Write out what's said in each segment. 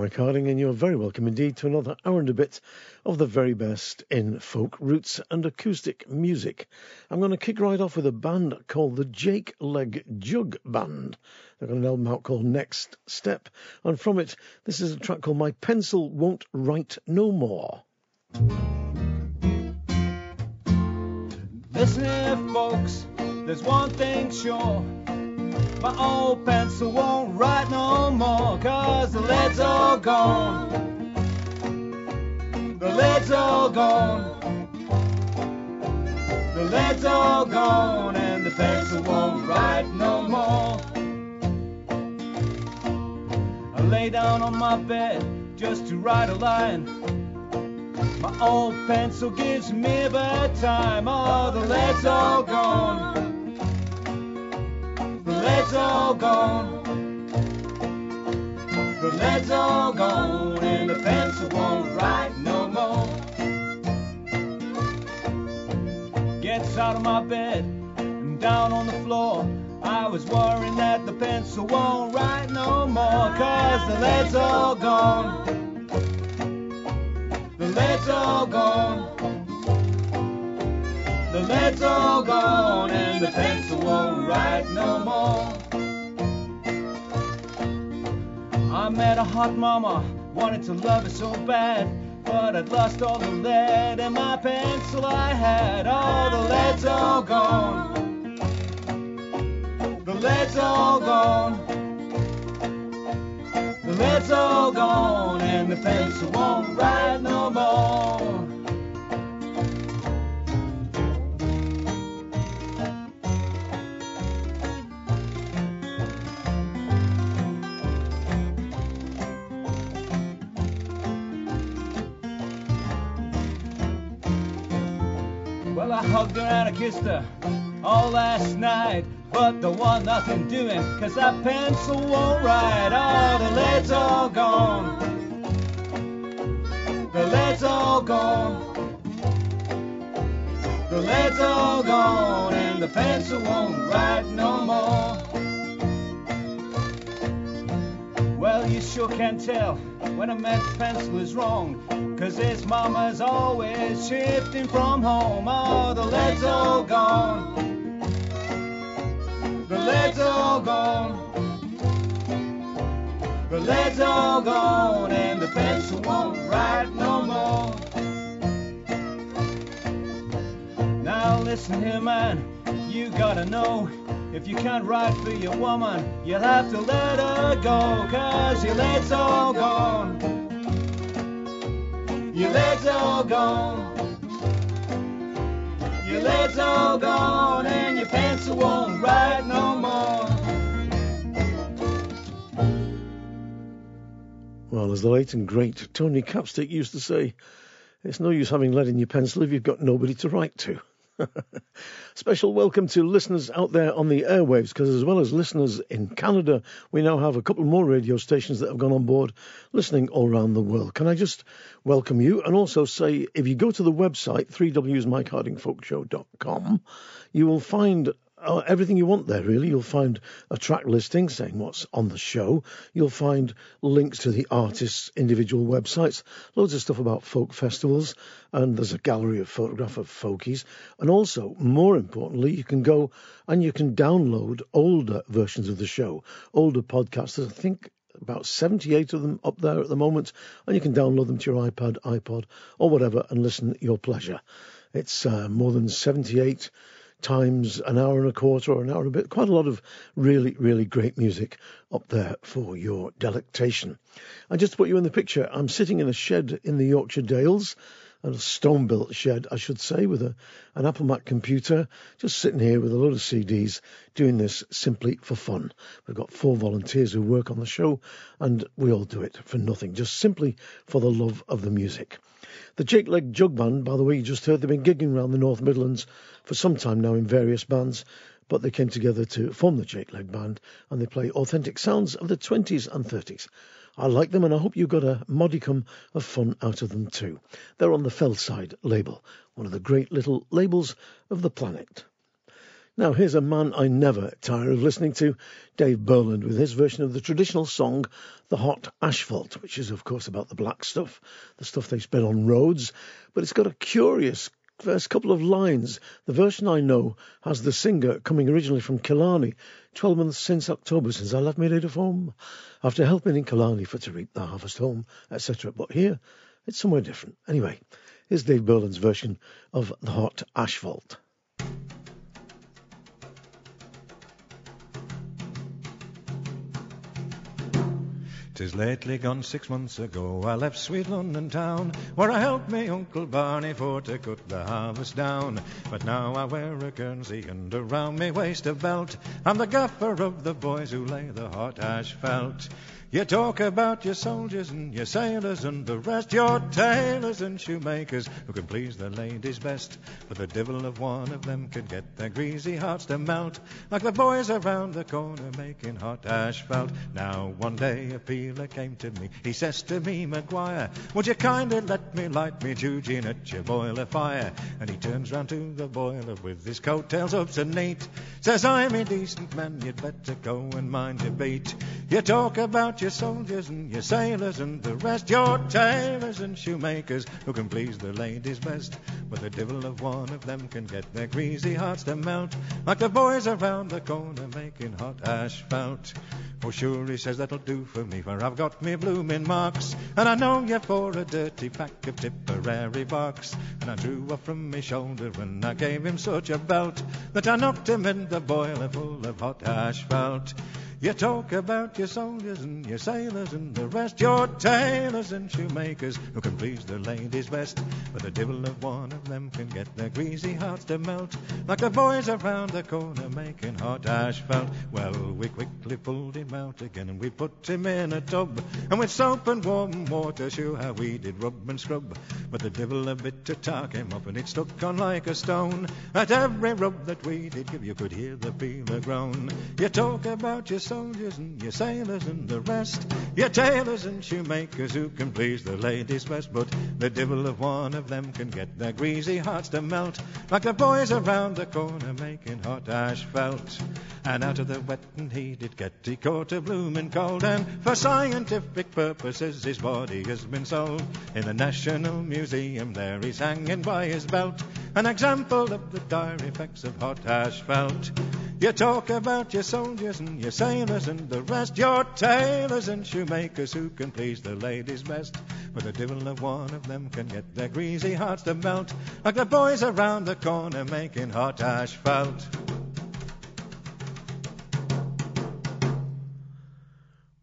Mike Harding, and you're very welcome indeed to another hour and a bit of the very best in folk, roots, and acoustic music. I'm going to kick right off with a band called the Jake Leg Jug Band. They've got an album out called Next Step, and from it, this is a track called My Pencil Won't Write No More. Listen folks, there's one thing sure. My old pencil won't write no more, cause the lead's all gone. The lead's all gone. The lead's all gone, and the pencil won't write no more. I lay down on my bed just to write a line. My old pencil gives me a bad time. Oh, the lead's all gone lead's all gone. The lead's all gone, and the pencil won't write no more. Gets out of my bed and down on the floor. I was worrying that the pencil won't write no more, cause the lead's all gone. The lead's all gone. The lead's all gone and the pencil won't write no more. I met a hot mama, wanted to love her so bad, but I'd lost all the lead in my pencil I had. Oh, the lead's all gone. The lead's all gone. The lead's all gone and the pencil won't write no more. I and I kissed her all last night. But there was nothing doing, cause that pencil won't write. Oh, the lead's all gone. The lead's all gone. The lead's all gone, and the pencil won't write no more. Well, you sure can tell when a man's pencil is wrong. Cause his mama's always shifting from home. Oh, the lead's all gone. The lead's all gone. The lead's all gone, and the pencil won't write no more. Now listen here, man, you gotta know. If you can't write for your woman, you'll have to let her go, cause your lead's all gone. Your legs all gone. Your legs all gone, and your pencil won't write no more. Well, as the late and great Tony Capstick used to say, it's no use having lead in your pencil if you've got nobody to write to. Special welcome to listeners out there on the airwaves, because as well as listeners in Canada, we now have a couple more radio stations that have gone on board listening all around the world. Can I just welcome you and also say if you go to the website, 3wsmikehardingfolkshow.com, you will find everything you want there, really. You'll find a track listing saying what's on the show. You'll find links to the artists' individual websites, loads of stuff about folk festivals, and there's a gallery of photograph of folkies. And also, more importantly, you can go and you can download older versions of the show, older podcasts. I think about 78 of them up there at the moment, and you can download them to your iPad, iPod, or whatever, and listen at your pleasure. It's uh, more than 78 times an hour and a quarter or an hour and a bit. Quite a lot of really, really great music up there for your delectation. And just to put you in the picture, I'm sitting in a shed in the Yorkshire Dales, a stone built shed, I should say, with a, an Apple Mac computer, just sitting here with a load of CDs, doing this simply for fun. We've got four volunteers who work on the show, and we all do it for nothing, just simply for the love of the music. The Jake Leg Jug Band, by the way, you just heard, they've been gigging around the North Midlands for some time now in various bands, but they came together to form the Jake Leg Band and they play authentic sounds of the 20s and 30s. I like them and I hope you got a modicum of fun out of them too. They're on the Fellside label, one of the great little labels of the planet. Now, here's a man I never tire of listening to, Dave Burland, with his version of the traditional song, The Hot Asphalt, which is, of course, about the black stuff, the stuff they spread on roads. But it's got a curious first couple of lines. The version I know has the singer coming originally from Killarney, 12 months since October, since I left my native home, after helping in Killarney for to reap the harvest home, etc. But here, it's somewhere different. Anyway, here's Dave Burland's version of The Hot Asphalt. 'Tis lately gone six months ago I left sweet London town, where I helped me Uncle Barney for to cut the harvest down. But now I wear a Guernsey and around me waist a belt. I'm the gaffer of the boys who lay the hot asphalt. You talk about your soldiers and your sailors and the rest, your tailors and shoemakers who can please the ladies best. But the devil of one of them can get their greasy hearts to melt, like the boys around the corner making hot asphalt. Now one day a peeler came to me, he says to me, Maguire, would you kindly let me light me dudeen at your boiler fire? And he turns round to the boiler with his coattails up so neat, says I'm a decent man, you'd better go and mind your beat. You talk about your soldiers and your sailors and the rest, your tailors and shoemakers who can please the ladies best. But the devil of one of them can get their greasy hearts to melt, like the boys around the corner making hot asphalt. For sure, he says that'll do for me, for I've got me bloomin' marks, and I know you for a dirty pack of Tipperary box. And I drew off from me shoulder and I gave him such a belt that I knocked him in the boiler full of hot asphalt. You talk about your soldiers and your sailors and the rest, your tailors and shoemakers who can please the ladies best. But the devil of one of them can get their greasy hearts to melt, like the boys around the corner making hot asphalt. Well, we quickly pulled him out again and we put him in a tub, and with soap and warm water, show how we did rub and scrub. But the devil a bit to tar him up, and it stuck on like a stone. At every rub that we did give, you could hear the peeler groan. You talk about your soldiers and your sailors and the rest, your tailors and shoemakers who can please the ladies best. But the devil of one of them can get their greasy hearts to melt, like the boys around the corner making hot asphalt. And out of the wet and heat it get, he caught a bloomin' cold, and for scientific purposes his body has been sold. In the National Museum there he's hanging by his belt, an example of the dire effects of hot asphalt. You talk about your soldiers and your sailors and the rest, your tailors and shoemakers who can please the ladies best. But the devil of one of them can get their greasy hearts to melt, like the boys around the corner making hot asphalt.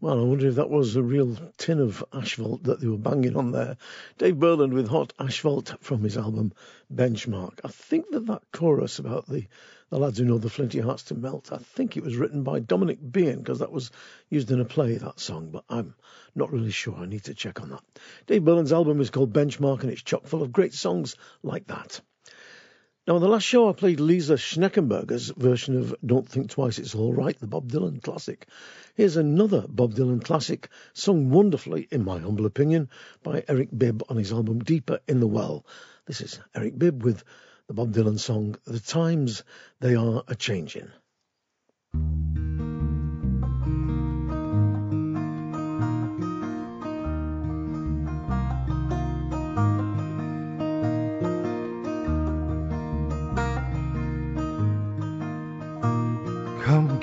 Well, I wonder if that was a real tin of asphalt that they were banging on there. Dave Burland with Hot Asphalt from his album Benchmark. I think that that chorus about the, the lads who know the flinty hearts to melt, I think it was written by Dominic Behan because that was used in a play, that song, but I'm not really sure. I need to check on that. Dave Burland's album is called Benchmark and it's chock full of great songs like that. Now, on the last show, I played Lisa Schneckenburger's version of Don't Think Twice, It's All Right, the Bob Dylan classic. Here's another Bob Dylan classic, sung wonderfully, in my humble opinion, by Eric Bibb on his album Deeper in the Well. This is Eric Bibb with the Bob Dylan song, The Times They Are a Changin'.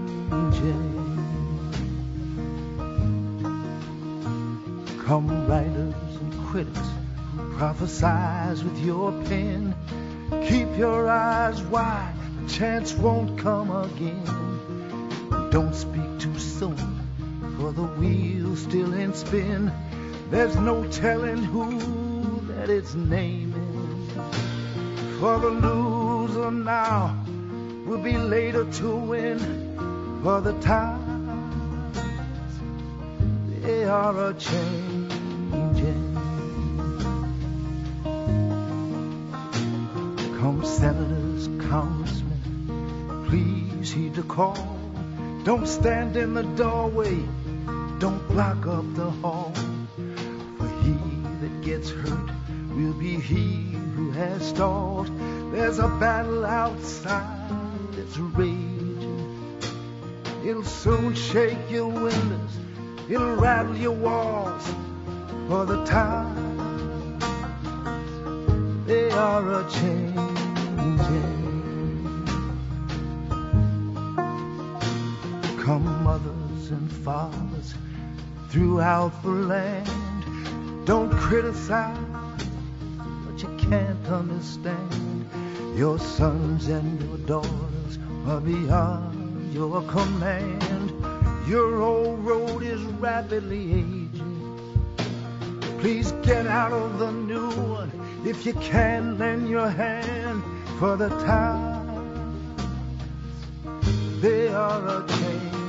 changing. Come writers and critics, prophesize with your pen. Keep your eyes wide, the chance won't come again. Don't speak too soon, for the wheel's still in spin. There's no telling who that it's naming. For the loser now will be later to win. For the times, they are a changing. Come senators, congressmen, please heed the call. Don't stand in the doorway, don't block up the hall. For he that gets hurt will be he who has stalled. There's a battle outside that's raging. It'll soon shake your windows, it'll rattle your walls. For the times, they are a changing. Come, mothers and fathers throughout the land, don't criticize what you can't understand. Your sons and your daughters are beyond your command. Your old road is rapidly aging. Please get out of the new one if you can lend your hand for the times they are a changing.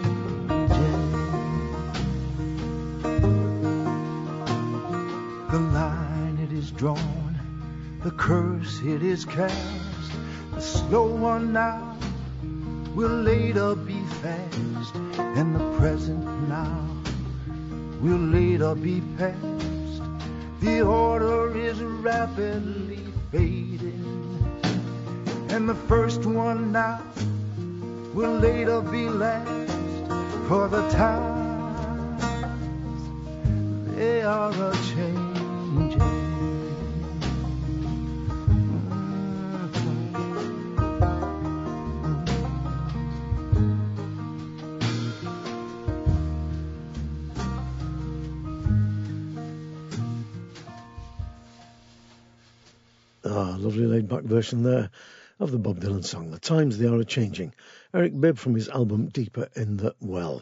The line it is drawn, the curse it is cast. The slow one now will later be fast, and the present now will later be past. The order is rapidly fading, and the first one now will later be last. For the times they are a changing. Lovely laid back version there of the Bob Dylan song. The times they are a changing. Eric Bibb from his album Deeper in the Well.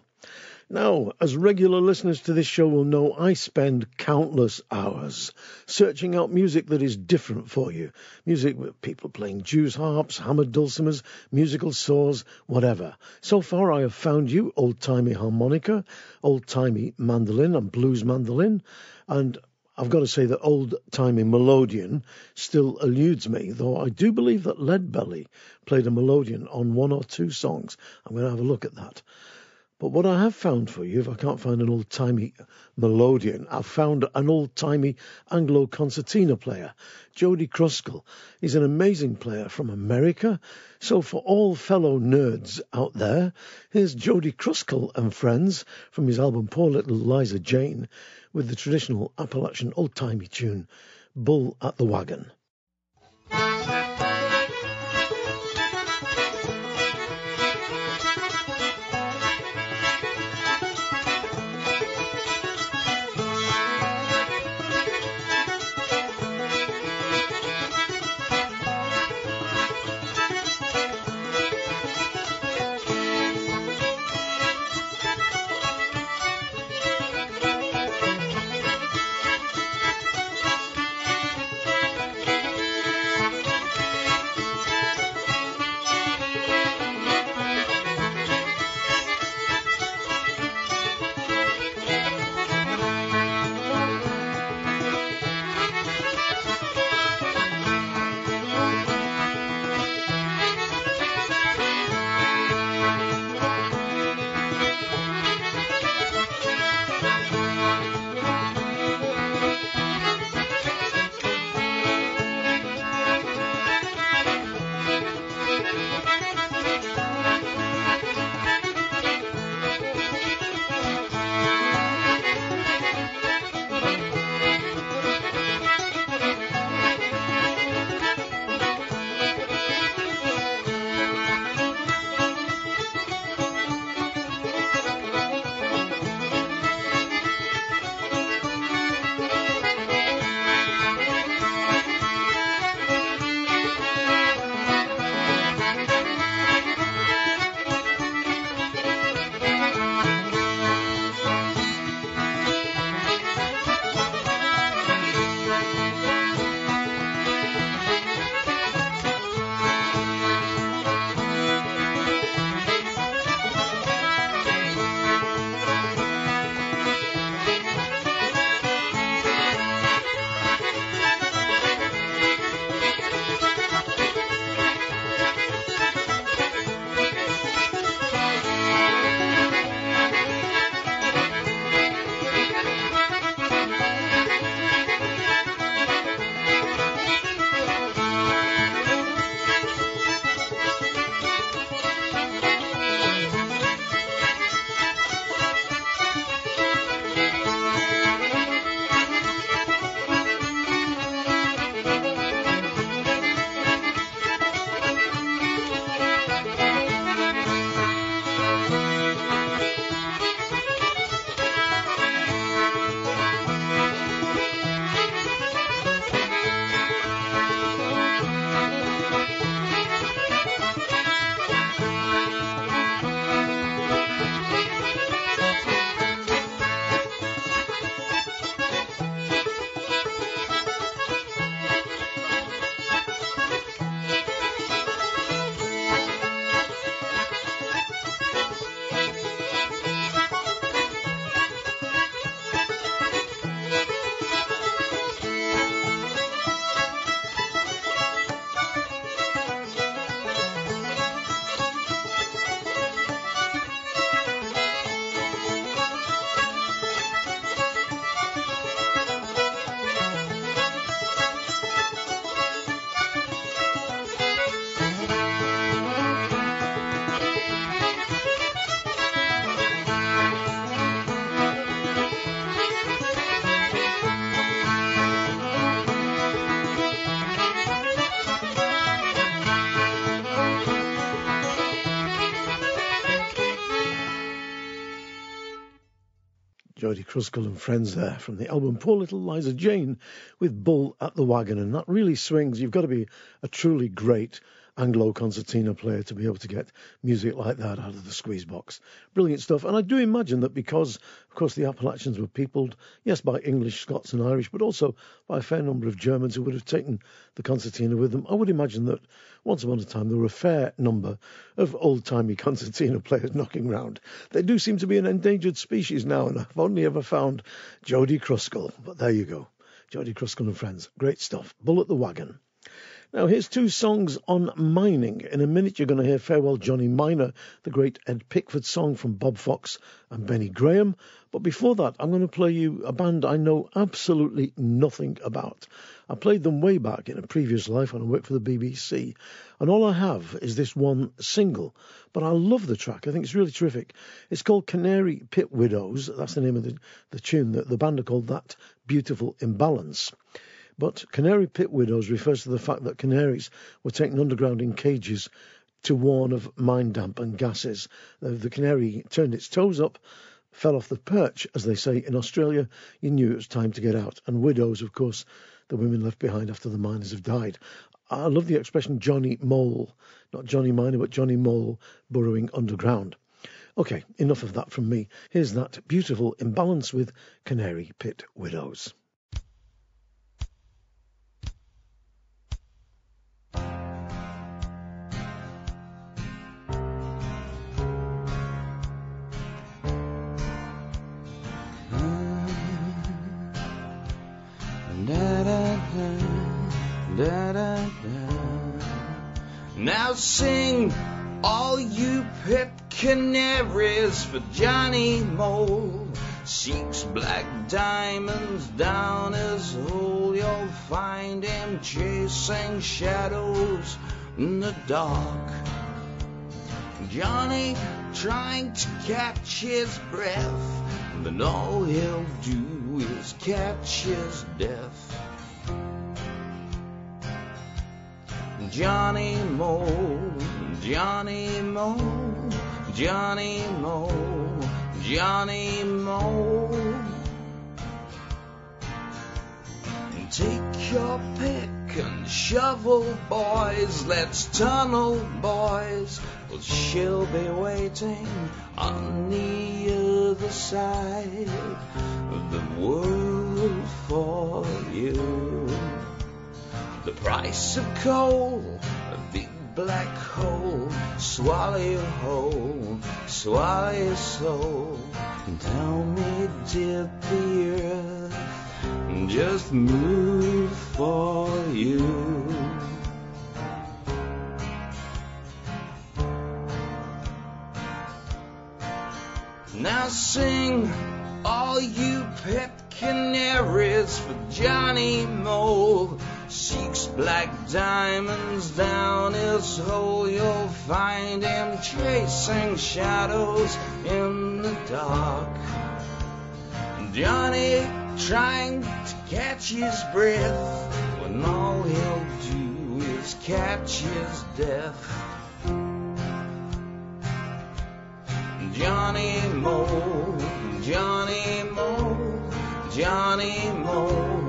Now, as regular listeners to this show will know, I spend countless hours searching out music that is different for you. Music with people playing Jews harps, hammered dulcimers, musical saws, whatever. So far, I have found you old timey harmonica, old timey mandolin and blues mandolin, and I've got to say that old timey melodeon still eludes me, though I do believe that Leadbelly played a melodeon on one or two songs. I'm going to have a look at that. But what I have found for you, if I can't find an old timey melodeon, I've found an old timey Anglo concertina player, Jody Kruskal. He's an amazing player from America. So for all fellow nerds out there, here's Jody Kruskal and friends from his album Poor Little Liza Jane with the traditional Appalachian old timey tune, Bull at the Wagon. Jody Kruskal and friends there from the album Poor Little Liza Jane with Bull at the Wagon. And that really swings. You've got to be a truly great Anglo concertina player to be able to get music like that out of the squeeze box. Brilliant stuff. And I do imagine that because, of course, the Appalachians were peopled, yes, by English, Scots, and Irish, but also by a fair number of Germans who would have taken the concertina with them. I would imagine that once upon a time there were a fair number of old timey concertina players knocking round. They do seem to be an endangered species now, and I've only ever found Jody Kruskal. But there you go. Jody Kruskal and friends. Great stuff. Bull at the Wagon. Now, here's two songs on mining. In a minute, you're going to hear Farewell Johnny Miner, the great Ed Pickford song from Bob Fox and Benny Graham. But before that, I'm going to play you a band I know absolutely nothing about. I played them way back in a previous life when I worked for the BBC, and all I have is this one single. But I love the track. I think it's really terrific. It's called Canary Pit Widows. That's the name of the, the tune. The, the band are called That Beautiful Imbalance. But canary pit widows refers to the fact that canaries were taken underground in cages to warn of mine damp and gases. The canary turned its toes up, fell off the perch, as they say in Australia. You knew it was time to get out. And widows, of course, the women left behind after the miners have died. I love the expression Johnny Mole, not Johnny Miner, but Johnny Mole burrowing underground. Okay, enough of that from me. Here's that beautiful imbalance with Canary Pit Widows. Now sing, all you pet canaries, for Johnny Mole seeks black diamonds down his hole. You'll find him chasing shadows in the dark. Johnny trying to catch his breath, but all he'll do is catch his death. Johnny Mo, Johnny Mo, Johnny Mo, Johnny Mo. Take your pick and shovel, boys. Let's tunnel, boys. Well, she'll be waiting on the other side of the world for you. The price of coal, a big black hole, swallow your whole, swallow your soul. And tell me, did the earth just move for you? Now sing, all you pet canaries for Johnny Mole seeks black diamonds down his hole. You'll find him chasing shadows in the dark. Johnny trying to catch his breath when all he'll do is catch his death. Johnny Mo, Johnny Mo, Johnny Mo,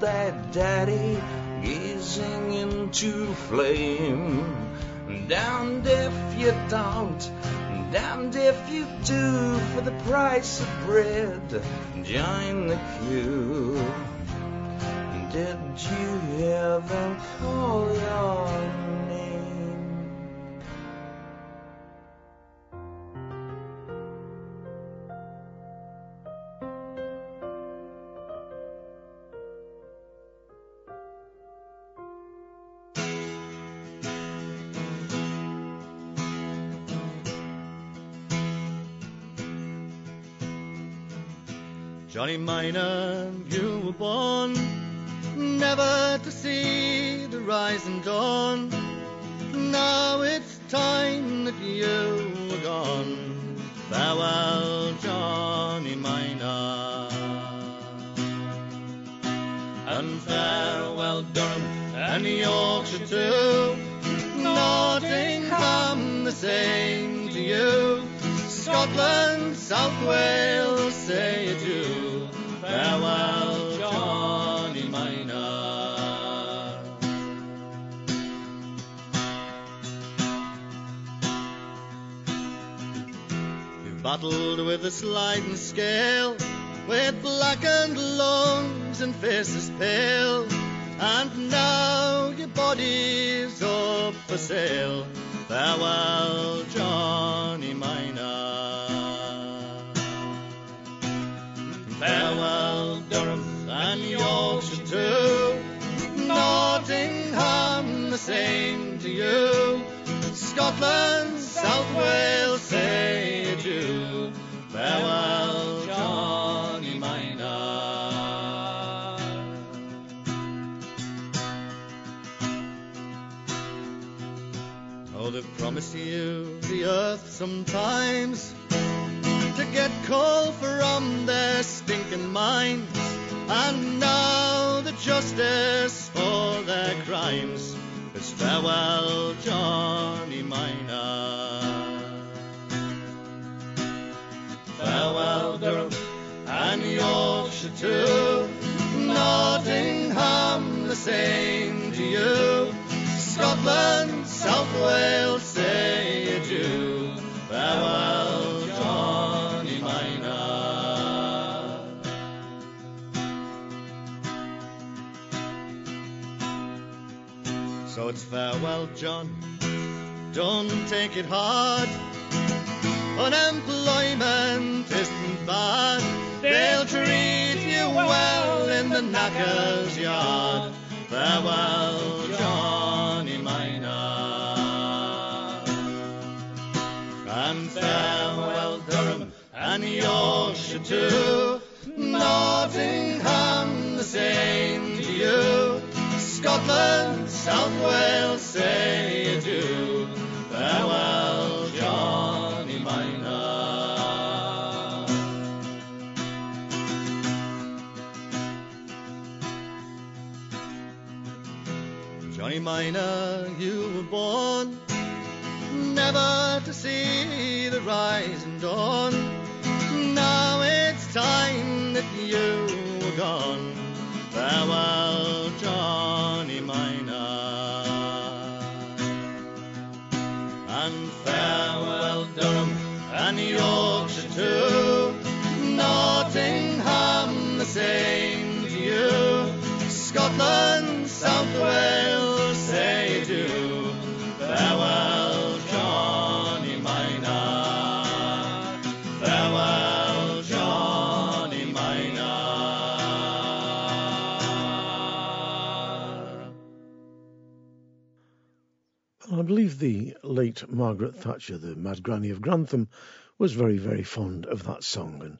their daddy, gazing into flame. Damned if you don't, damned if you do, for the price of bread, join the queue. Did you hear them call your name? Johnny Miner, you were born never to see the rising dawn. Now it's time that you were gone. Farewell, Johnny Miner. And farewell, Durham and Yorkshire too. Nottingham the same to you. Scotland, South Wales, say adieu. Farewell, Johnny Miner. You've battled with the sliding scale, with blackened lungs and faces pale, and now your body's up for sale. Farewell, Johnny Miner. And Yorkshire too. Nottingham, the same to you. Scotland, South Wales, say adieu. Farewell, Johnny Miner. Oh, they've promised you the earth sometimes to get coal from their stinking mines. And now the justice for their crimes is farewell, Johnny Miner. Farewell, Durham and Yorkshire too. Nottingham, the same to you. Scotland, South Wales, say adieu. Farewell, So it's farewell, John. Don't take it hard. Unemployment isn't bad. They'll treat you well in the knacker's yard. Farewell, Johnny Miner. And farewell, Durham and Yorkshire too. Nottingham, the same to you. Scotland, South Wales, say you do. Farewell, Johnny Miner. Johnny Miner, you were born never to see the rising dawn. Now it's time that you were gone. Farewell, Johnny Miner. And farewell, Durham and Yorkshire too. Nottingham, the same to you. Scotland, South Wales, the late Margaret Thatcher, the Mad Granny of Grantham, was very, very fond of that song. And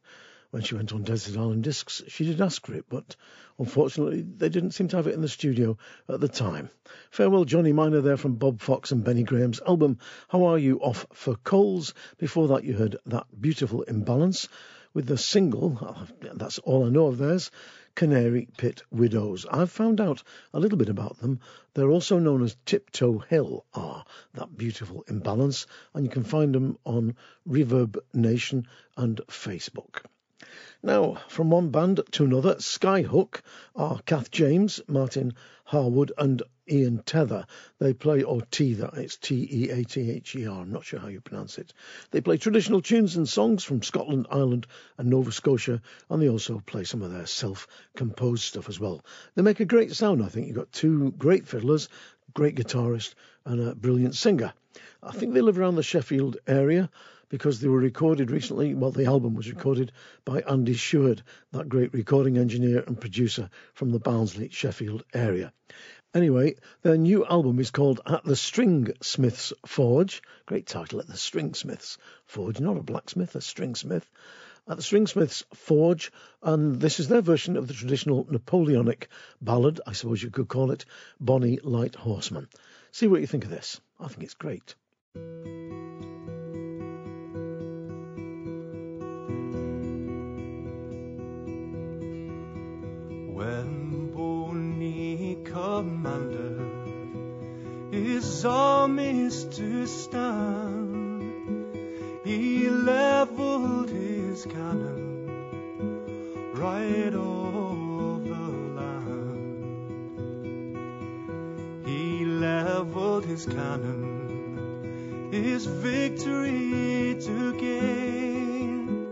when she went on Desert Island Discs, she did ask for it, but unfortunately they didn't seem to have it in the studio at the time. Farewell, Johnny Miner there from Bob Fox and Benny Graham's album How Are You Off for Coals. Before that, you heard that beautiful imbalance with the single, that's all I know of theirs, Canary Pit Widows. I've found out a little bit about them. They're also known as Tiptoe Hill, are that beautiful imbalance, and you can find them on Reverb Nation and Facebook. Now, from one band to another, Skyhook are Kath James, Martin Harwood, and Ian Teather. They play, or Tether, it's T E A T H E R, I'm not sure how you pronounce it. They play traditional tunes and songs from Scotland, Ireland, and Nova Scotia, and they also play some of their self composed stuff as well. They make a great sound, I think. You've got two great fiddlers, great guitarist, and a brilliant singer. I think they live around the Sheffield area because they were recorded recently. Well, the album was recorded by Andy Sheward, that great recording engineer and producer from the Barnsley, Sheffield area. Anyway, their new album is called At the Stringsmith's Forge. Great title, At the Stringsmith's Forge, not a blacksmith, a string smith. at the Stringsmiths Forge, and this is their version of the traditional Napoleonic ballad, I suppose you could call it, Bonnie Light Horseman. See what you think of this. I think it's great. When Boney commander his armies to stand, he leveled his cannon right over the land. He leveled his cannon, his victory to gain,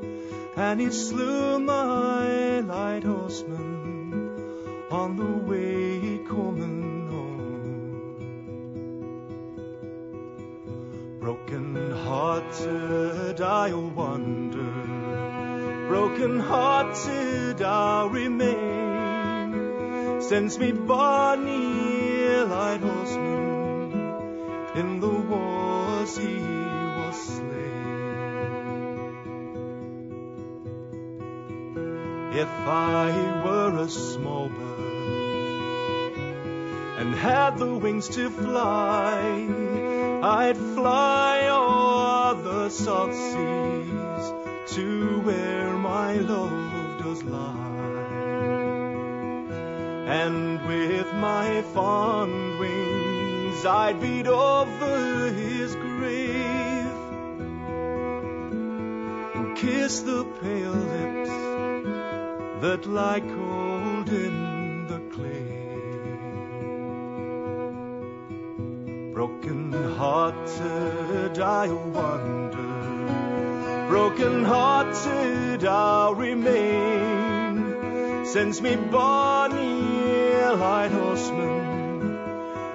and he slew my light horseman on the way coming home. Broken hearted, I'll wander. Broken hearted, I'll remain. Since me Bonnie light horseman in the wars he was slain. If I were a small and had the wings to fly, I'd fly o'er the salt seas to where my love does lie. And with my fond wings, I'd beat over his grave and kiss the pale lips that lie cold in hearted, I'll wander. Broken hearted, I'll remain. Since me Bonnie light horseman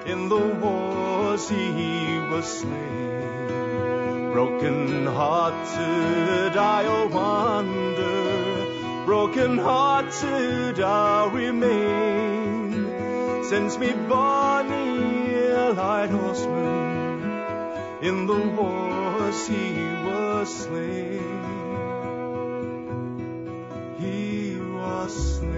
in the wars he was slain. Broken hearted, I'll wander. Broken hearted, I'll remain. Since me Bonnie light horseman in the wars he was slain. He was slain.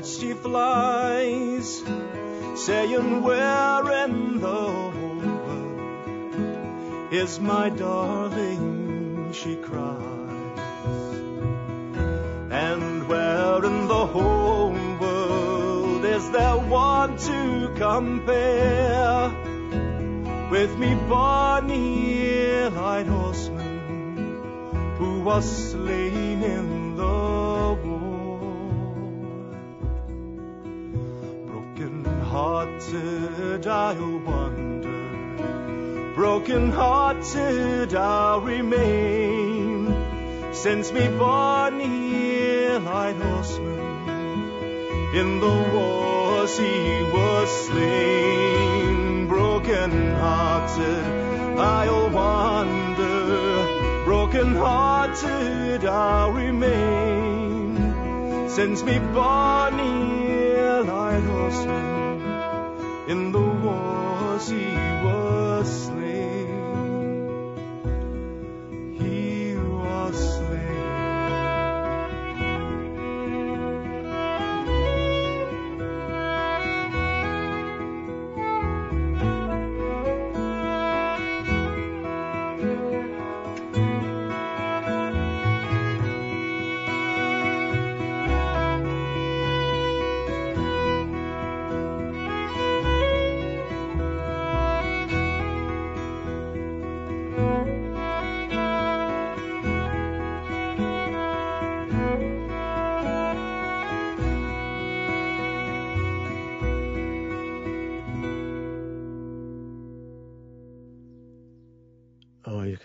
That she flies, saying, Where in the world is my darling? She cries. And where in the whole world is there one to compare? with me Bonnie light horseman who was slain in broken hearted I'll remain. Since me Bonnie light horseman in the wars he was slain. Broken hearted I'll wander. Broken hearted I'll remain. Since me Bonnie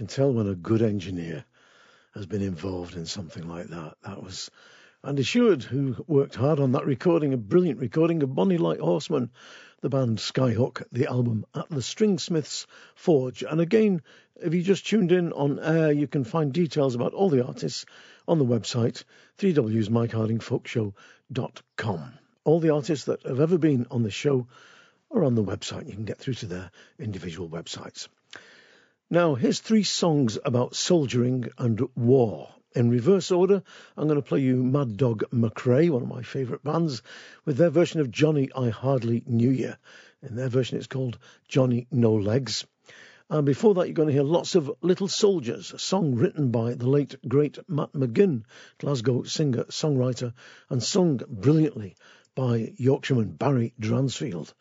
can tell when a good engineer has been involved in something like that. That was Andy Sheward, who worked hard on that recording, a brilliant recording of Bonnie Light Horseman, the band Skyhook, the album at the Stringsmiths Forge. And again, if you just tuned in on air, you can find details about all the artists on the website, 3wsmikehardingfolkshow.com. All the artists that have ever been on the show are on the website. You can get through to their individual websites. Now, here's three songs about soldiering and war. In reverse order, I'm going to play you Mad Dog McRea, one of my favourite bands, with their version of Johnny I Hardly Knew You. In their version, it's called Johnny No Legs. And before that, you're going to hear lots of Little Soldiers, a song written by the late, great Matt McGinn, Glasgow singer, songwriter, and sung brilliantly by Yorkshireman Barry Dransfield.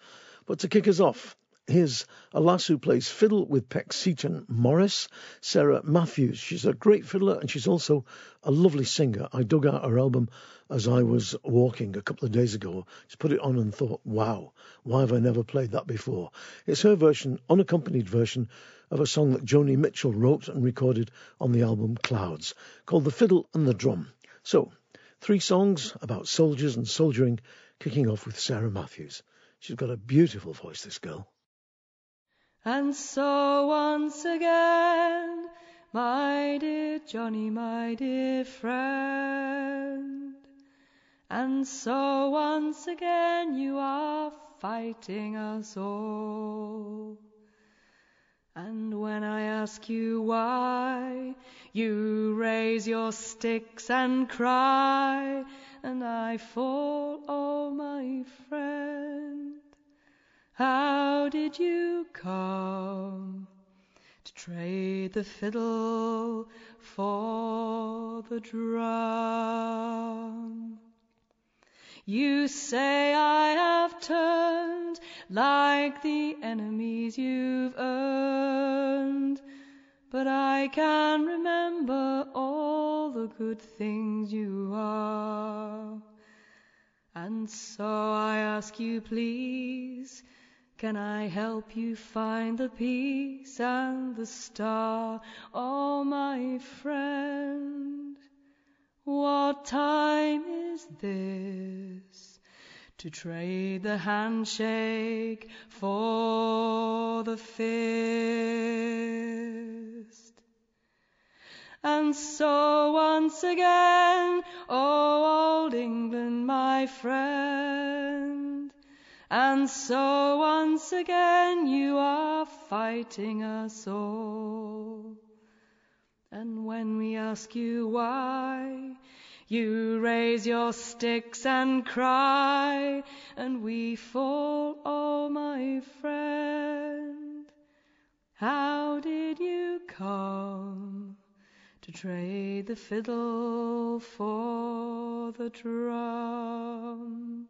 But to kick us off, Here's a lass who plays fiddle with Peck Seaton Morris, Sarah Matthews. She's a great fiddler and she's also a lovely singer. I dug out her album as I was walking a couple of days ago. Just put it on and thought, wow, why have I never played that before? It's her version, unaccompanied version of a song that Joni Mitchell wrote and recorded on the album Clouds, called The Fiddle and the Drum. So, three songs about soldiers and soldiering, kicking off with Sarah Matthews. She's got a beautiful voice, this girl. And so once again, my dear Johnny, my dear friend, and so once again you are fighting us all. And when I ask you why, you raise your sticks and cry, and I fall, oh my friend. How did you come to trade the fiddle for the drum? You say I have turned like the enemies you've earned, but I can remember all the good things you are. And so I ask you, please can I help you find the peace and the star, oh my friend? What time is this to trade the handshake for the fist? And so once again, oh old England, my friend, and so once again you are fighting us all. And when we ask you why, you raise your sticks and cry, and we fall, oh my friend. How did you come to trade the fiddle for the drum?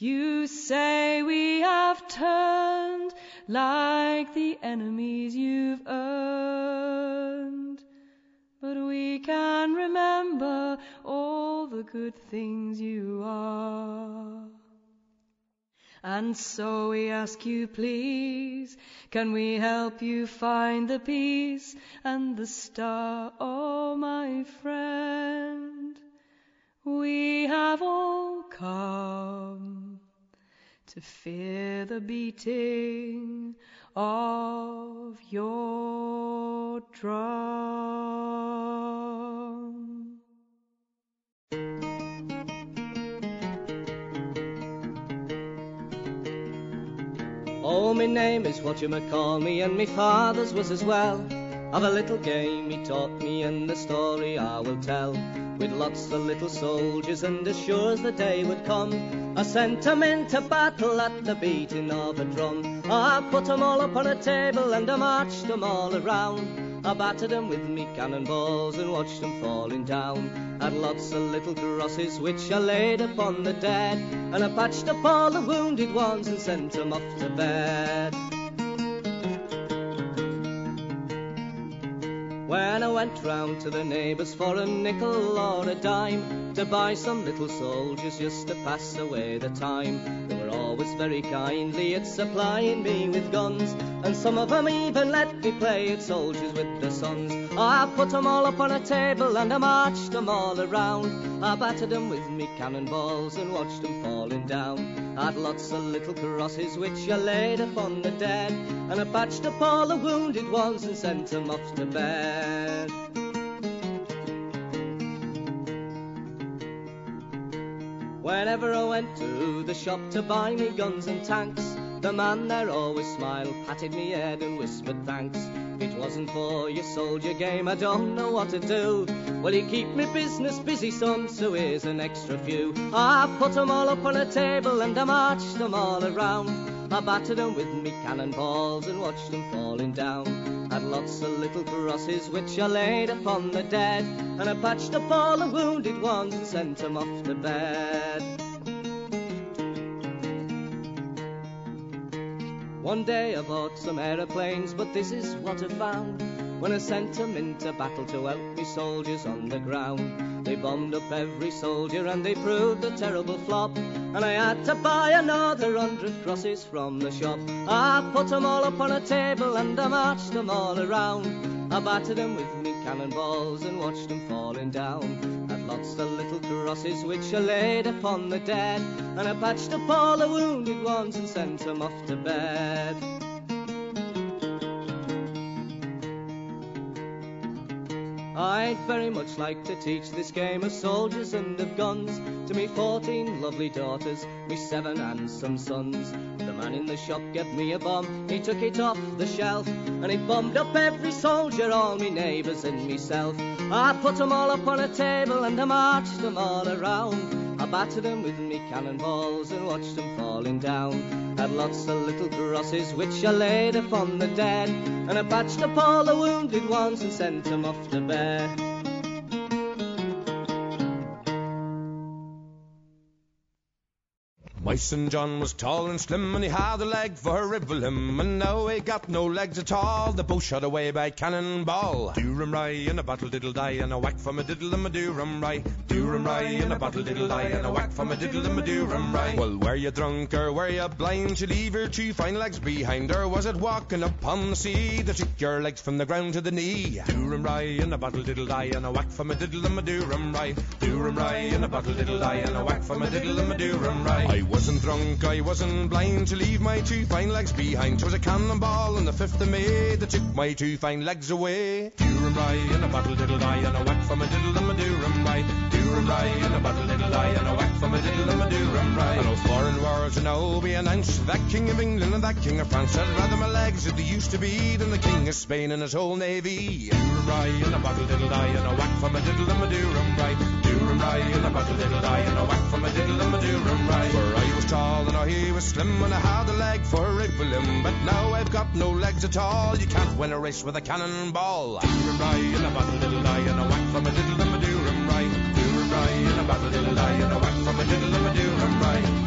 You say we have turned like the enemies you've earned, but we can remember all the good things you are. And so we ask you, please, can we help you find the peace and the star, oh my friend? We have all come to fear the beating of your drum. Oh, my name is what you may call me, and me father's was as well. Of a little game he taught me, and the story I will tell. With lots of little soldiers, and as sure as the day would come, I sent 'em into battle at the beating of a drum. I put 'em all up on a table, and I marched 'em all around. I battered 'em with me cannonballs and watched 'em falling down. Had lots of little crosses which I laid upon the dead, and I patched up all the wounded ones and sent 'em off to bed. When I went round to the neighbours for a nickel or a dime to buy some little soldiers just to pass away the time. They were always very kindly at supplying me with guns, and some of 'em even let me play at soldiers with their sons. I put 'em all up on a table and I marched 'em all around. I battered 'em with me cannonballs and watched 'em falling down. I'd lots of little crosses which I laid upon the dead, and I patched up all the wounded ones and sent 'em off to bed. Whenever I went to the shop to buy me guns and tanks, the man there always smiled, patted me head and whispered thanks. If it wasn't for your soldier game, I don't know what to do. Well, you keep me business busy, son, so here's an extra few. I put 'em all up on a table and I marched 'em all around. I battered 'em with me cannonballs and watched 'em falling down. Had lots of little crosses which I laid upon the dead, and I patched up all the wounded ones and sent 'em off to bed. One day I bought some aeroplanes, but this is what I found. When I sent 'em into battle to help me soldiers on the ground, they bombed up every soldier and they proved a terrible flop. And I had to buy another hundred crosses from the shop. I put 'em all up on a table and I marched 'em all around. I battered 'em with me cannonballs and watched 'em falling down. Had lots of little crosses which I laid upon the dead, and I patched up all the wounded ones and sent 'em off to bed. I'd very much like to teach this game of soldiers and of guns to me fourteen lovely daughters, me seven handsome sons. The man in the shop gave me a bomb, he took it off the shelf, and he bombed up every soldier, all me neighbours and myself. I put 'em all up on a table and I marched 'em all around. I battered 'em with me cannonballs and watched 'em falling down. Had lots of little crosses which I laid upon the dead, and I patched up all the wounded ones and sent 'em off to bed. My son John was tall and slim and he had a leg for a ribbleum and now he got no legs at all. The bow shot away by cannonball. Durham rye and a battle diddle die and a whack from a diddle and a Durham rye. Durham rye and a battle diddle die and a whack from a diddle and a Durham rye. Well, were you drunk or were you blind to leave your two fine legs behind or was it walking upon the sea that took your legs from the ground to the knee? Durham rye and a battle diddle die and a whack from a diddle and a Durham rye. Durham rye and a battle diddle die and a whack from a diddle and a Durham rye. Wasn't drunk, I wasn't blind to leave my two fine legs behind. 'Twas a cannonball on the 5th of May that took my two fine legs away. Durham rye and a battle diddle die and a whack from a diddle and a Durham rye. Durham rye and a battle diddle die and a whack from a diddle and a Durham rye. And those foreign wars are now be announced. That King of England and that King of France had rather my legs as they used to be than the King of Spain and his whole navy. Durham rye and a battle diddle die and a whack from a diddle and a Durham rye. Durham rye and a battle diddle die and a whack from a diddle and a Durham rye. I was tall and he was slim and I had a leg for a ribbleum, but now I've got no legs at all. You can't win a race with a cannonball. Durham rye and a battle diddle die and a whack from a diddle and a Durham rye. Durham rye and a battle diddle die and a whack from a diddle and a Durham rye.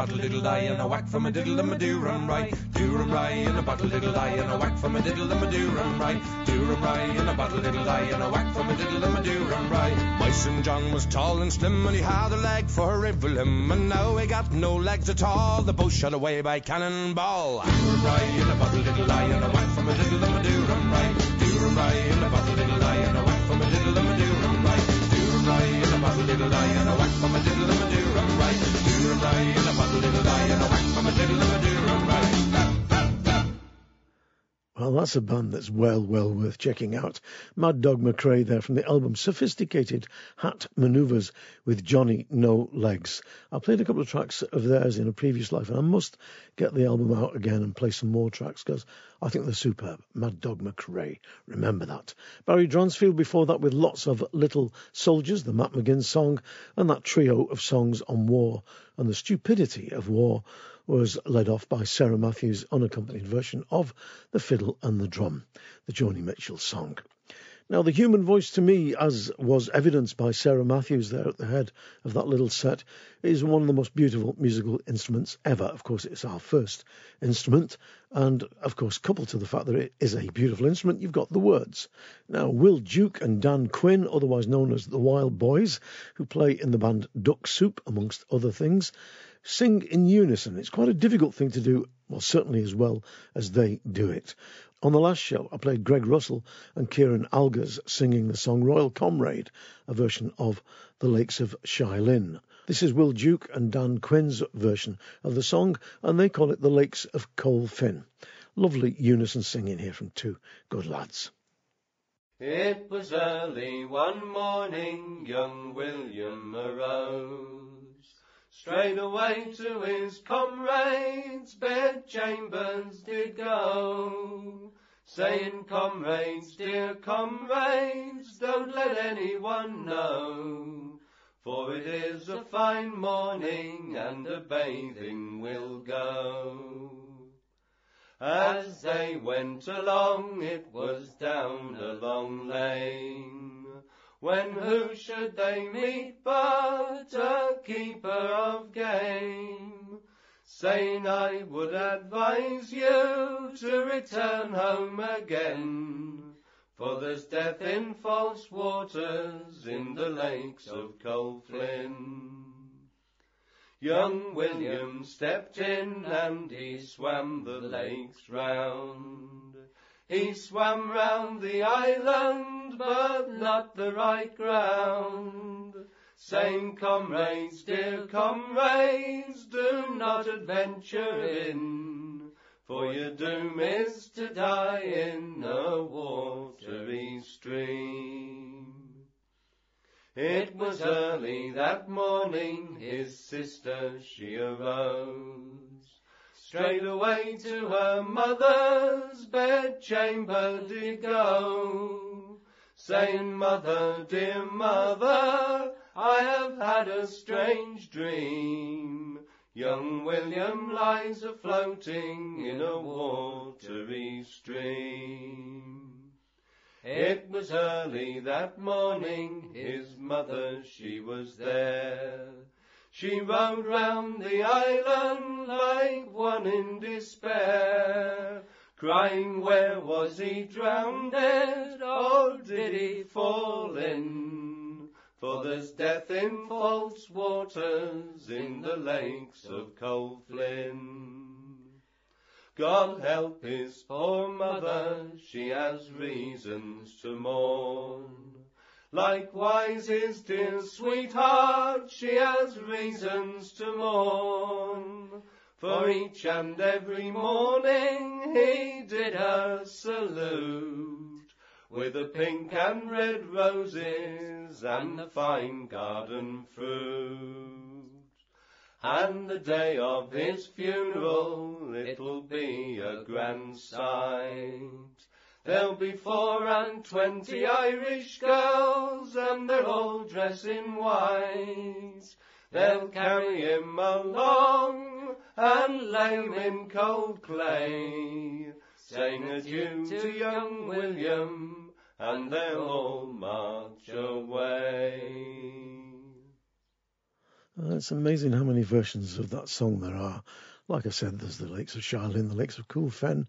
Battle diddle die and a whack from a diddle and a Durham rye. Durham rye and a battle diddle die and a whack from a diddle and a Durham rye. Durham rye and a bottle diddle die and a whack from a diddle and a Durham rye. My son John was tall and slim and he had a leg for a ribbleum and now he got no legs at all. The bow shot away by cannonball. Durham rye and a bottle diddle die and a whack from a diddle and a Durham rye. Durham rye and a battle diddle die and a whack from a diddle and a Durham rye. Durham rye and a battle diddle die and a whack from a diddle and a Durham rye. Well, that's a band that's well, well worth checking out. Mad Dog McRea there from the album Sophisticated Hat Maneuvers with Johnny No Legs. I played a couple of tracks of theirs in a previous life, and I must get the album out again and play some more tracks because I think they're superb. Mad Dog McRea, remember that. Barry Dransfield before that with lots of Little Soldiers, the Matt McGinn song, and that trio of songs on war and the stupidity of war was led off by Sarah Matthews' unaccompanied version of The Fiddle and the Drum, the Joni Mitchell song. Now, the human voice to me, as was evidenced by Sarah Matthews there at the head of that little set, is one of the most beautiful musical instruments ever. Of course, it's our first instrument, and of course, coupled to the fact that it is a beautiful instrument, you've got the words. Now, Will Duke and Dan Quinn, otherwise known as the Wild Boys, who play in the band Duck Soup, amongst other things, sing in unison. It's quite a difficult thing to do, well, certainly as well as they do it. On the last show, I played Greg Russell and Ciaran Algar singing the song Royal Comrade, a version of The Lakes of Lynn. This is Will Duke and Dan Quinn's version of the song, and they call it The Lakes of Coalfin. Lovely unison singing here from two good lads. It was early one morning, young William arose straight away to his comrades' bedchambers did go, saying, Comrades, dear comrades, don't let anyone know, for it is a fine morning and a bathing will go. As they went along, it was down a long lane when who should they meet but a keeper of game? Saying I would advise you to return home again, for there's death in false waters in the lakes of Coalfin. Young William stepped in and he swam the lakes round. He swam round the island, but not the right ground. Saying, comrades, dear comrades, do not adventure in, for your doom is to die in a watery stream. It was early that morning, his sister she arose straight away to her mother's bedchamber did go, saying, Mother, dear mother, I have had a strange dream. Young William lies a-floating in a watery stream. It was early that morning, his mother, she was there. She rode round the island like one in despair, crying, Where was he drowned, or did he fall in? For there's death in false waters in the lakes of Coalfin. God help his poor mother, she has reasons to mourn. Likewise his dear sweetheart, she has reasons to mourn. For each and every morning he did her salute with the pink and red roses and the fine garden fruit. And the day of his funeral, it'll be a grand sight. There'll be four and twenty Irish girls, and they're all dressed in white. They'll carry him along and lay him in cold clay, saying adieu to young William, and they'll all march away. Uh, it's amazing how many versions of that song there are. Like I said, there's the Lakes of Charlene, the Lakes of Colefin,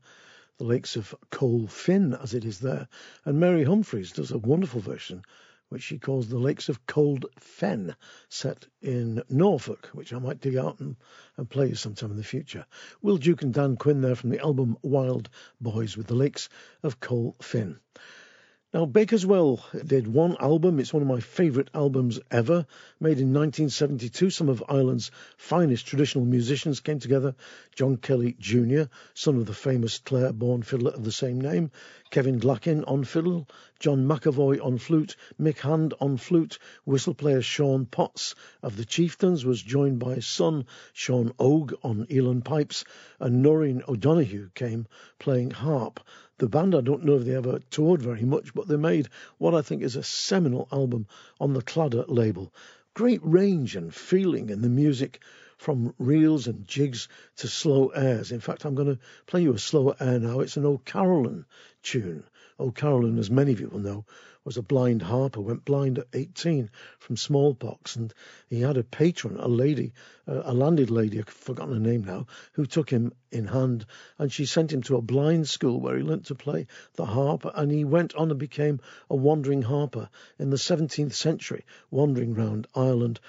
the lakes of Coalfin, as it is there. And Mary Humphreys does a wonderful version, which she calls the Lakes of Cold Fen, set in Norfolk, which I might dig out and, and play you sometime in the future. Will Duke and Dan Quinn there from the album Wild Boys with the Lakes of Coalfin. Now, Bakerswell did one album. It's one of my favourite albums ever. Made in 1972, some of Ireland's finest traditional musicians came together. John Kelly Jr., son of the famous Clare-born fiddler of the same name. Kevin Glackin on fiddle. John McAvoy on flute. Mick Hand on flute. Whistle player Sean Potts of the Chieftains was joined by his son Sean Ogue on uilleann pipes. And Noreen O'Donoghue came playing harp. The band, I don't know if they ever toured very much, but they made what I think is a seminal album on the Claddagh label. Great range and feeling in the music, from reels and jigs to slow airs. In fact, I'm going to play you a slower air now. It's an O'Carolan tune. O'Carolan, as many of you will know, was a blind harper, went blind at 18 from smallpox, and he had a patron, a lady, uh, a landed lady, I've forgotten her name now, who took him in hand, and she sent him to a blind school where he learnt to play the harp, and he went on and became a wandering harper in the 17th century, wandering round Ireland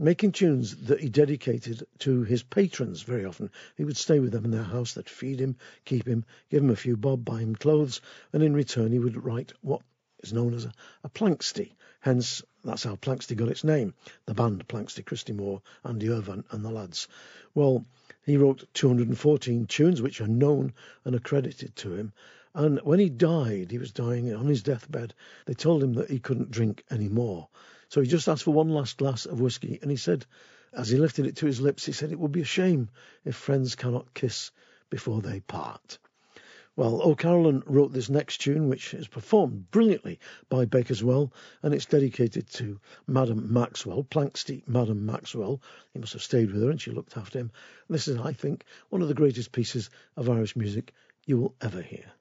making tunes that he dedicated to his patrons very often. He would stay with them in their house, they'd feed him, keep him, give him a few bob, buy him clothes, and in return he would write what is known as a, a Planxty. Hence, that's how Planxty got its name. The band Planxty, Christy Moore, Andy Irvine, and the lads. Well, he wrote 214 tunes which are known and accredited to him. And when he died, he was dying on his deathbed, they told him that he couldn't drink any more. So he just asked for one last glass of whisky, and he said, as he lifted it to his lips, he said, It would be a shame if friends cannot kiss before they part. Well, O'Carolan wrote this next tune, which is performed brilliantly by Bakerswell, and it's dedicated to Madam Maxwell, Planxty Madam Maxwell. He must have stayed with her and she looked after him. This is, I think, one of the greatest pieces of Irish music you will ever hear.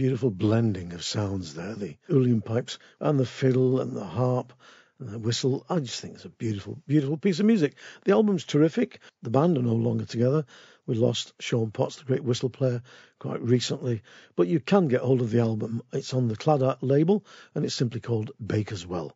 Beautiful blending of sounds there the uilleann pipes and the fiddle and the harp and the whistle. I just think it's a beautiful, beautiful piece of music. The album's terrific. The band are no longer together. We lost Sean Potts, the great whistle player, quite recently. But you can get hold of the album. It's on the Claddagh label and it's simply called Baker's Well.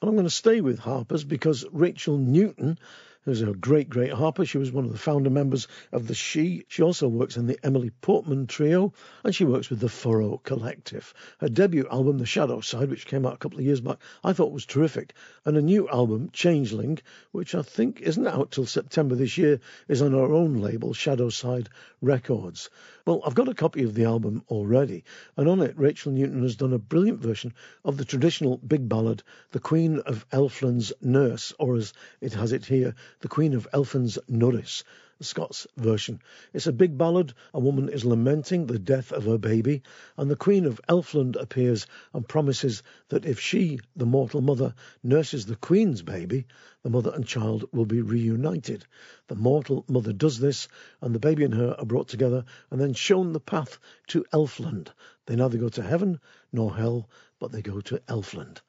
And I'm going to stay with Harpers because Rachel Newton who's a great, great harper. Shee was one of the founder members of the She. She also works in the Emily Portman Trio, and she works with the Furrow Collective. Her debut album, The Shadow Side, which came out a couple of years back, I thought was terrific. And a new album, Changeling, which I think isn't out till September this year, is on her own label, Shadow Side Records. Well, I've got a copy of the album already, and on it, Rachel Newton has done a brilliant version of the traditional big ballad, The Queen of Elfland's Nurse, or as it has it here, The Queen of Elfin's Nurse, the Scots version. It's a big ballad. A woman is lamenting the death of her baby, and the Queen of Elfland appears and promises that if she, the mortal mother, nurses the Queen's baby, the mother and child will be reunited. The mortal mother does this, and the baby and her are brought together and then shown the path to Elfland. They neither go to heaven nor hell, but they go to Elfland.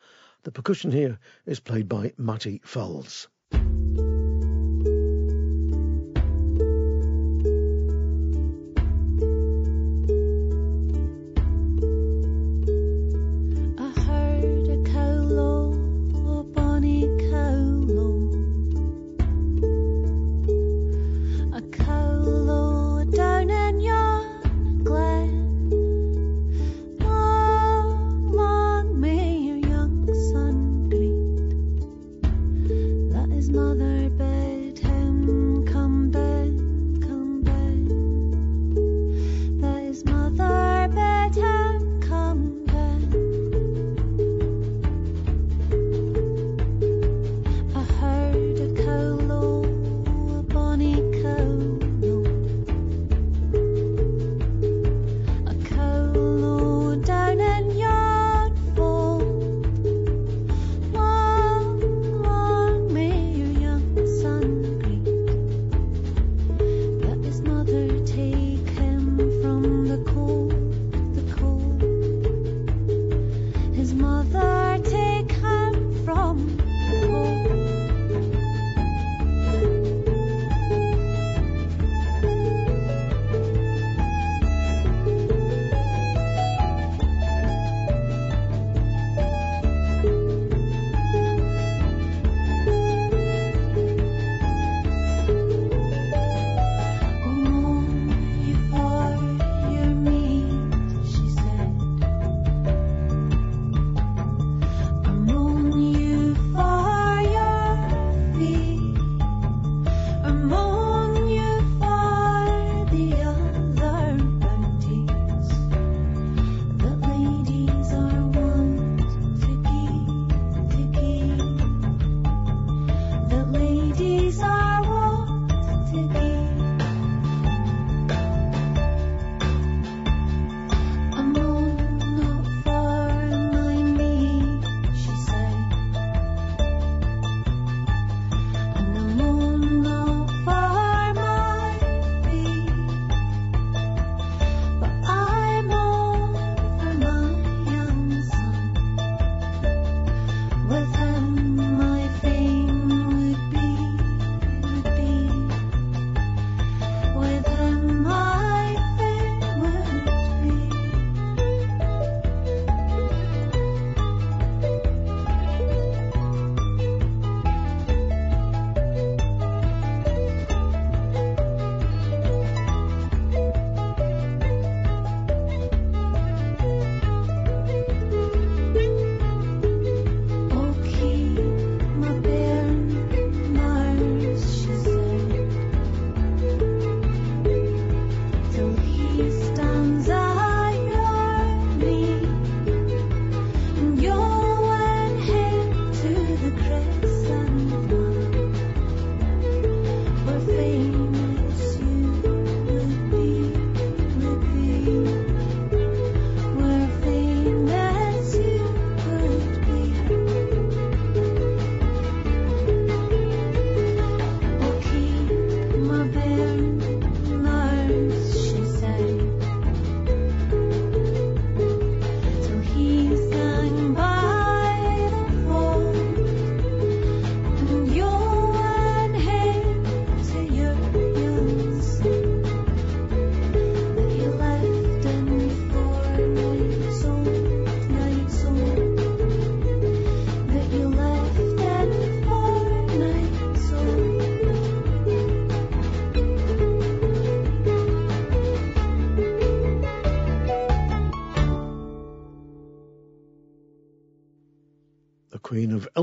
The percussion here is played by Matty Falls.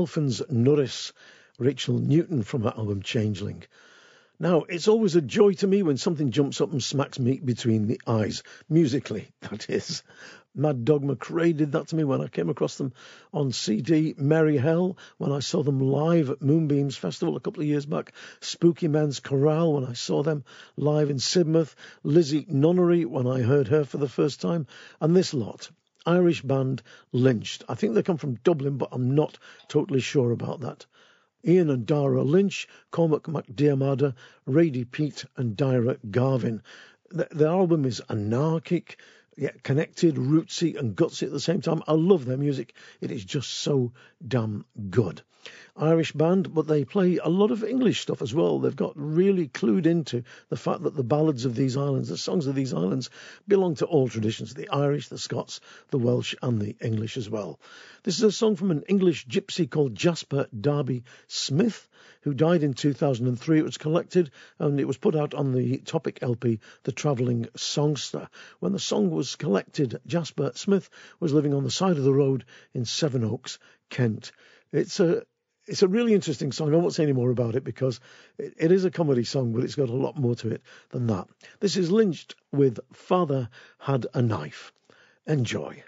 Elfins Nourice, Rachel Newton from her album Changeling. Now, it's always a joy to me when something jumps up and smacks me between the eyes, musically, that is. Mad Dog McRea did that to me when I came across them on CD. Merry Hell, when I saw them live at Moonbeams Festival a couple of years back. Spooky Men's Chorale, when I saw them live in Sidmouth. Lizzie Nunnery, when I heard her for the first time. And this lot, Irish band Lynched. I think they come from Dublin, but I'm not totally sure about that. Ian and Daragh Lynch, Cormac McDiarmada, Radie Peat, and Dyra Garvin. The album is anarchic, yet connected, rootsy, and gutsy at the same time. I love their music. It is just so damn good. Irish band, but they play a lot of English stuff as well. They've got really clued into the fact that the ballads of these islands, the songs of these islands, belong to all traditions the Irish, the Scots, the Welsh, and the English as well. This is a song from an English gypsy called Jasper Darby Smith, who died in 2003. It was collected and it was put out on the Topic LP, The Travelling Songster. When the song was collected, Jasper Smith was living on the side of the road in Sevenoaks, Kent. It's a it's a really interesting song. I won't say any more about it because it, it is a comedy song, but it's got a lot more to it than that. This is lynched with Father Had a Knife. Enjoy.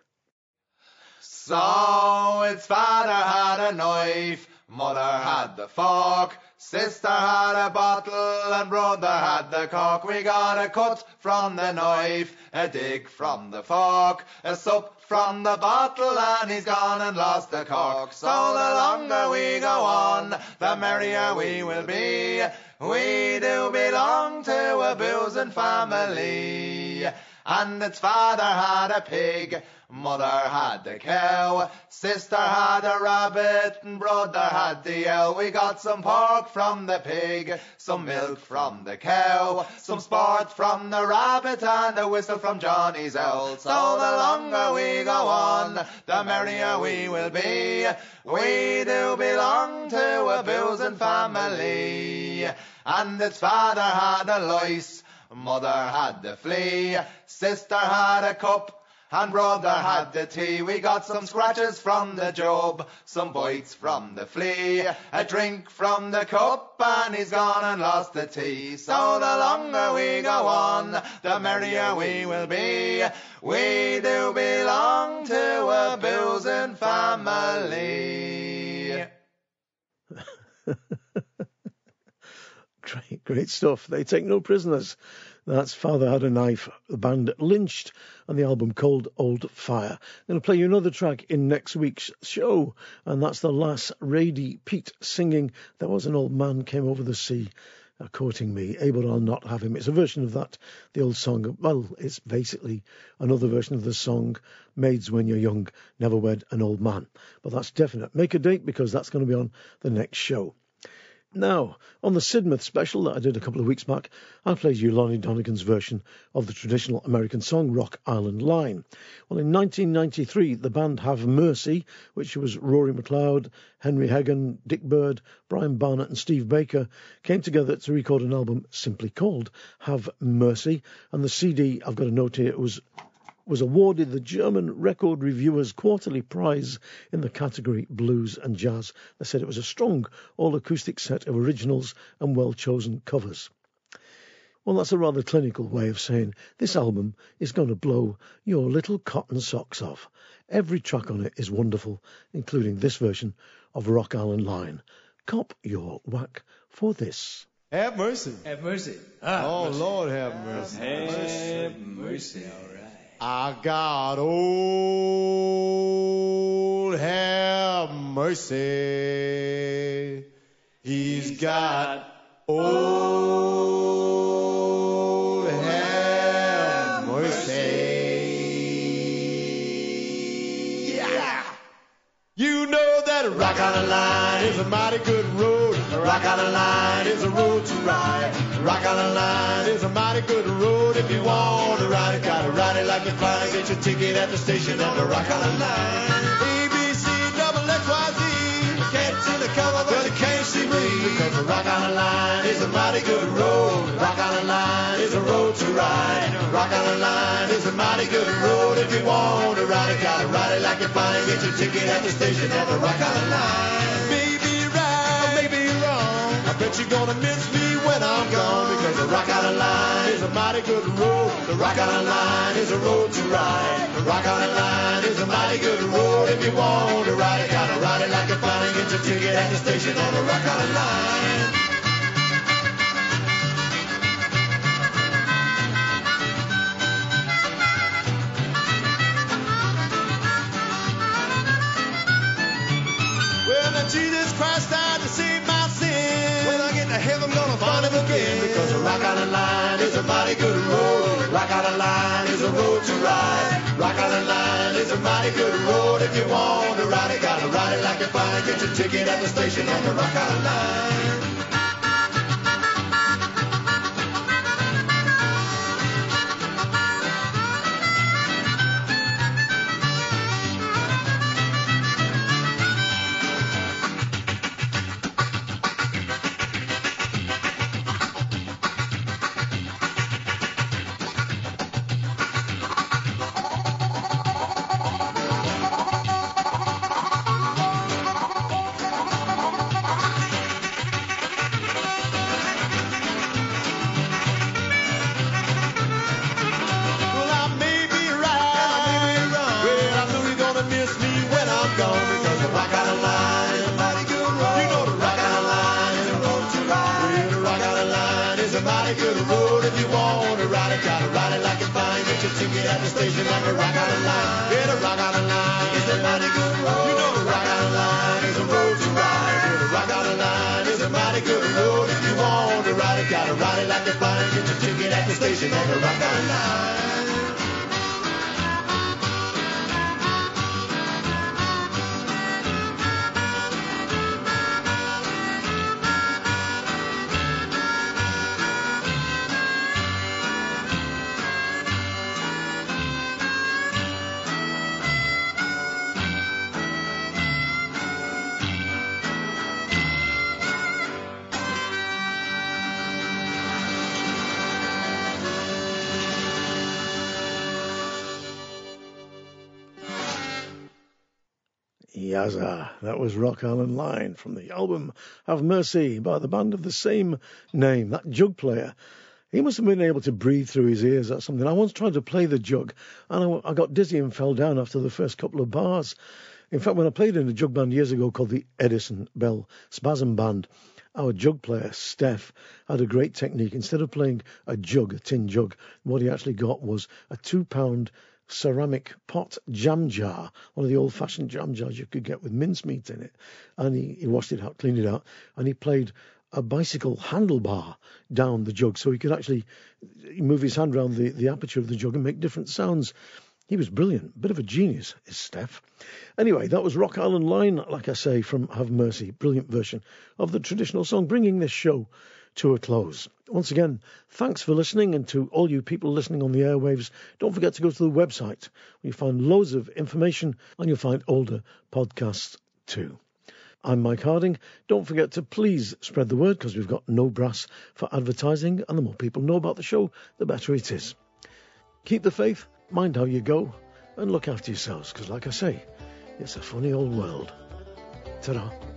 So it's father had a knife, mother had the fork, sister had a bottle, and brother had the cork. We got a cut from the knife, a dig from the fork, a sup from the bottle and he's gone and lost the cork. So the longer we go on, the merrier we will be. We do belong to a boozing family. And its father had a pig, mother had a cow, sister had a rabbit, and brother had the owl. We got some pork from the pig, some milk from the cow, some sport from the rabbit, and a whistle from Johnny's owl. So the longer we go on, the merrier we will be. We do belong to a boozing family. And its father had a lice, Mother had the flea, sister had a cup, and brother had the tea. We got some scratches from the job, some bites from the flea, a drink from the cup, and he's gone and lost the tea. So the longer we go on, the merrier we will be. We do belong to a boozing family. Great, great stuff. They take no prisoners. That's Father Had a Knife, the band lynched, and the album called Old Fire. I'm going to play you another track in next week's show, and that's the last Radie Peat singing There Was an Old Man Came Over the Sea. Uh, courting me, able I'll not have him. It's a version of that, the old song. Well, it's basically another version of the song Maids When You're Young, Never Wed an Old Man. But that's definite. Make a date because that's going to be on the next show. Now, on the Sidmouth special that I did a couple of weeks back, I played you Lonnie Donegan's version of the traditional American song Rock Island Line. Well, in 1993, the band Have Mercy, which was Rory McLeod, Henry Hagan, Dick Bird, Brian Barnett, and Steve Baker, came together to record an album simply called Have Mercy. And the CD, I've got a note here, was was awarded the German Record Reviewers Quarterly Prize in the category Blues and Jazz. They said it was a strong all acoustic set of originals and well chosen covers. Well, that's a rather clinical way of saying this album is going to blow your little cotton socks off. Every track on it is wonderful, including this version of Rock Island Line. Cop your whack for this. Have mercy. Have mercy. Ah, oh, mercy. Lord, have mercy. Have mercy. mercy. I got old, have mercy. He's got old, have mercy. Yeah. You know that rock on the line is a mighty good road. Rock on the line is a road to ride. Rock on the line is a mighty good road. If you want to ride it, gotta ride it like you fly. Get your ticket at the station on the Rock on the line. A B C double X Y Z. Can't see the cover, but you can't see me. Because the Rock on the line is a mighty good road. Rock on the line is a road to ride. Rock on the line is a mighty good road. If you want to ride it, gotta ride it like you find it. Get your ticket at the station at the Rock Island Line. Bet you're gonna miss me when I'm gone because the Rock Island Line is a mighty good road. The Rock Island Line is a road to ride. The Rock Island Line is a mighty good road. If you want to ride it, gotta ride it like find it. Get your ticket at the station on the Rock Island Line. Jesus Christ died to save my a mighty good road. Rock Island Line is a road to ride. Rock Island Line is a mighty good road. If you want to ride it, gotta ride it like you find. Get your ticket at the station on the Rock Island Line. Was Rock Island Line from the album Have Mercy by the band of the same name. That jug player, he must have been able to breathe through his ears or something. I once tried to play the jug and I, I got dizzy and fell down after the first couple of bars. In fact, when I played in a jug band years ago called the Edison Bell Spasm Band, our jug player, Steph, had a great technique. Instead of playing a jug, a tin jug, what he actually got was a two pound ceramic pot jam jar, one of the old fashioned jam jars you could get with mincemeat in it. And he, he washed it out, cleaned it out, and he played a bicycle handlebar down the jug so he could actually move his hand around the, the aperture of the jug and make different sounds. He was brilliant, bit of a genius, is Steph. Anyway, that was Rock Island Line, like I say, from Have Mercy, brilliant version of the traditional song, bringing this show to a close. Once again, thanks for listening, and to all you people listening on the airwaves, don't forget to go to the website where you find loads of information and you'll find older podcasts too. I'm Mike Harding. Don't forget to please spread the word because we've got no brass for advertising, and the more people know about the show, the better it is. Keep the faith, mind how you go, and look after yourselves because, like I say, it's a funny old world. Ta-da.